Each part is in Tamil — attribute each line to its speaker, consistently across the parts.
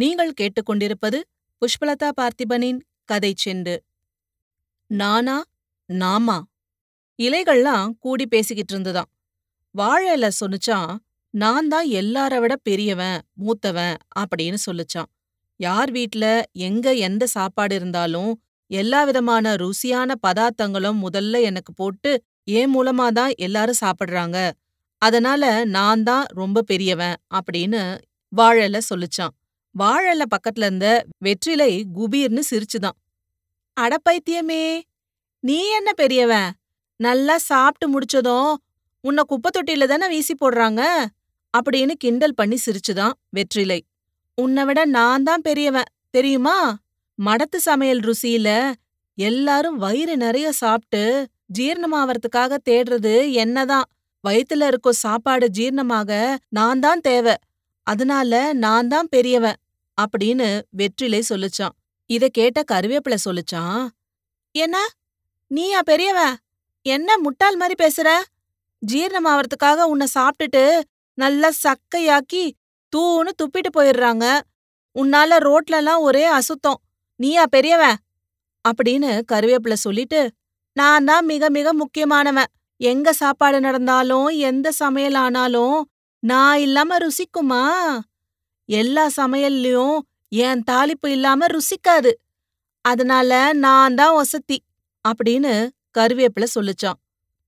Speaker 1: நீங்கள் கேட்டுக்கொண்டிருப்பது புஷ்பலதா பார்த்திபனின் கதை செண்டு. நானா நாமா? இலைகள்லாம் கூடி பேசிக்கிட்டு இருந்துதான். வாழை இலை சொன்னுச்சான் நான் தான் எல்லார விட பெரியவன் மூத்தவன் அப்படின்னு சொல்லுச்சான் யார் வீட்ல எங்க எந்த சாப்பாடு இருந்தாலும் எல்லா விதமான ருசியான பதார்த்தங்களும் முதல்ல எனக்கு போட்டு என் மூலமா தான் எல்லாரும் சாப்பிடுறாங்க. அதனால நான் தான் ரொம்ப பெரியவன் அப்படின்னு வாழல சொல்லுச்சான் வாழல பக்கத்துல இருந்த வெற்றிலை குபீர்னு சிரிச்சுதான். அட பைத்தியமே நீ என்ன பெரியவன்? நல்லா சாப்பிட்டு முடிச்சதும் உன்னை குப்பை தொட்டில தானே வீசி போடுறாங்க? அப்படின்னு கிண்டல் பண்ணி சிரிச்சுதான் வெற்றிலை. உன்னை விட நான் தான் பெரியவன் தெரியுமா? மடத்து சமையல் ருசியில எல்லாரும் வயிறு நிறைய சாப்பிட்டு ஜீரணமாவறதுக்காக தேடுறது என்னதான்? வயித்துல இருக்கும் சாப்பாடு ஜீரணமாக நான் தான் தேவை. அதனால நான் தான் பெரியவன் அப்படின்னு வெற்றிலை சொல்லுச்சான் இத கேட்ட கருவேப்பில சொல்லுச்சான் என்ன? நீயா பெரியவன்? என்ன முட்டாள் மாதிரி பேசுற? ஜீரணமாவறதுக்காக உன்னை சாப்பிட்டுட்டு நல்லா சக்கையாக்கி தூன்னு துப்பிட்டு போயிடுறாங்க உன்னால ரோட்லலாம் ஒரே அசுத்தம். நீயா பெரியவன்? அப்படின்னு கருவேப்பில சொல்லிட்டு நான் தான் மிக மிக முக்கியமானவன். எங்க சாப்பாடு நடந்தாலும் எந்த சமையல் ஆனாலும் நான் இல்லாம ருசிக்குமா? எல்லா சமையல்லயும் என் தாளிப்பு இல்லாம ருசிக்காது. அதனால நான் தான் ஒசத்தி அப்படின்னு கருவேப்பில சொல்லுச்சான்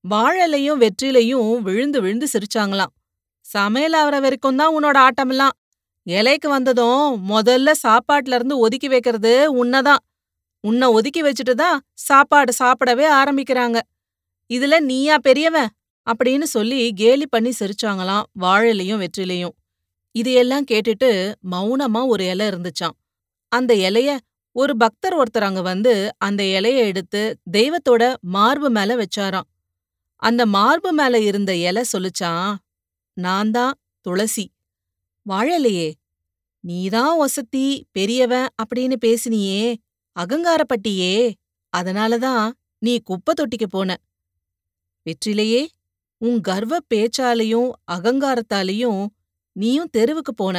Speaker 1: வாழலையும் வெற்றிலையும் விழுந்து விழுந்து சிரிச்சாங்களாம். சமையல் ஆவற வரைக்கும் தான் உன்னோட ஆட்டமெல்லாம். இலைக்கு வந்ததும் முதல்ல சாப்பாட்டுல இருந்து ஒதுக்கி வைக்கிறது உன்னதான் உன்னை ஒதுக்கி வச்சுட்டு தான் சாப்பாடு சாப்பிடவே ஆரம்பிக்கிறாங்க. இதுல நீயா பெரியவன்? அப்படின்னு சொல்லி கேலி பண்ணி சிரிச்சாங்களாம் வாழலையும் வெற்றிலையும். இதையெல்லாம் கேட்டுட்டு மௌனமா ஒரு இலை இருந்துச்சாம். அந்த இலைய ஒரு பக்தர் ஒருத்தர் அங்க வந்து அந்த இலைய எடுத்து தெய்வத்தோட மார்பு மேல வச்சாராம். அந்த மார்பு மேல இருந்த இலை சொல்லுச்சான் நான் தான் துளசி. வாழலையே நீதான் ஒசத்தி பெரியவன் அப்படின்னு பேசினியே அகங்காரப்பட்டியே. அதனாலதான் நீ குப்பை தொட்டிக்கு போன. வெற்றிலையே உன் கர்வ பேச்சாலையும் அகங்காரத்தாலையும் நீயும் தெருவுக்கு போன.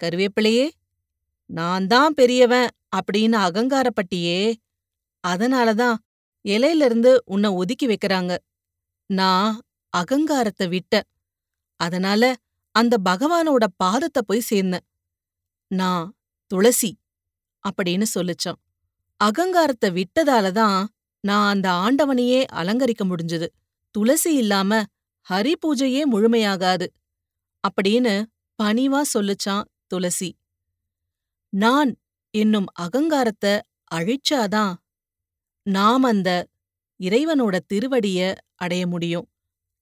Speaker 1: கருவேப்பிளையே நான் தான் பெரியவன் அப்படின்னு அகங்காரப்பட்டியே அதனாலதான் இலையிலிருந்து உன்னை ஒதுக்கி வைக்கிறாங்க. நான் அகங்காரத்தை விட்ட அதனால அந்த பகவானோட பாதத்தை போய் சேர்ந்தேன். நான் துளசி அப்படின்னு சொல்லுச்சான். அகங்காரத்தை விட்டதால தான் நான் அந்த ஆண்டவனையே அலங்கரிக்க முடிஞ்சது. துளசி இல்லாம ஹரி பூஜையே முழுமையாகாது. அப்படின்னு பணிவா சொல்லுச்சான் துளசி. நான் என்னும் அகங்காரத்தை அழிச்சாதான் நாம் அந்த இறைவனோட திருவடிய அடைய முடியும்.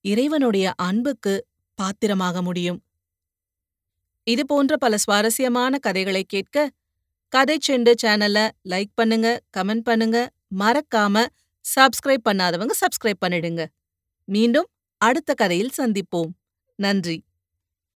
Speaker 1: இறைவனுடைய அன்புக்கு பாத்திரமாக முடியும். இது போன்ற பல சுவாரஸ்யமான கதைகளை கேட்க கதை செண்டு சேனலை லைக் பண்ணுங்க கமெண்ட் பண்ணுங்க. மறக்காம சப்ஸ்கிரைப் பண்ணாதவங்க சப்ஸ்கிரைப் பண்ணிடுங்க. மீண்டும் அடுத்த கதையில் சந்திப்போம். நன்றி.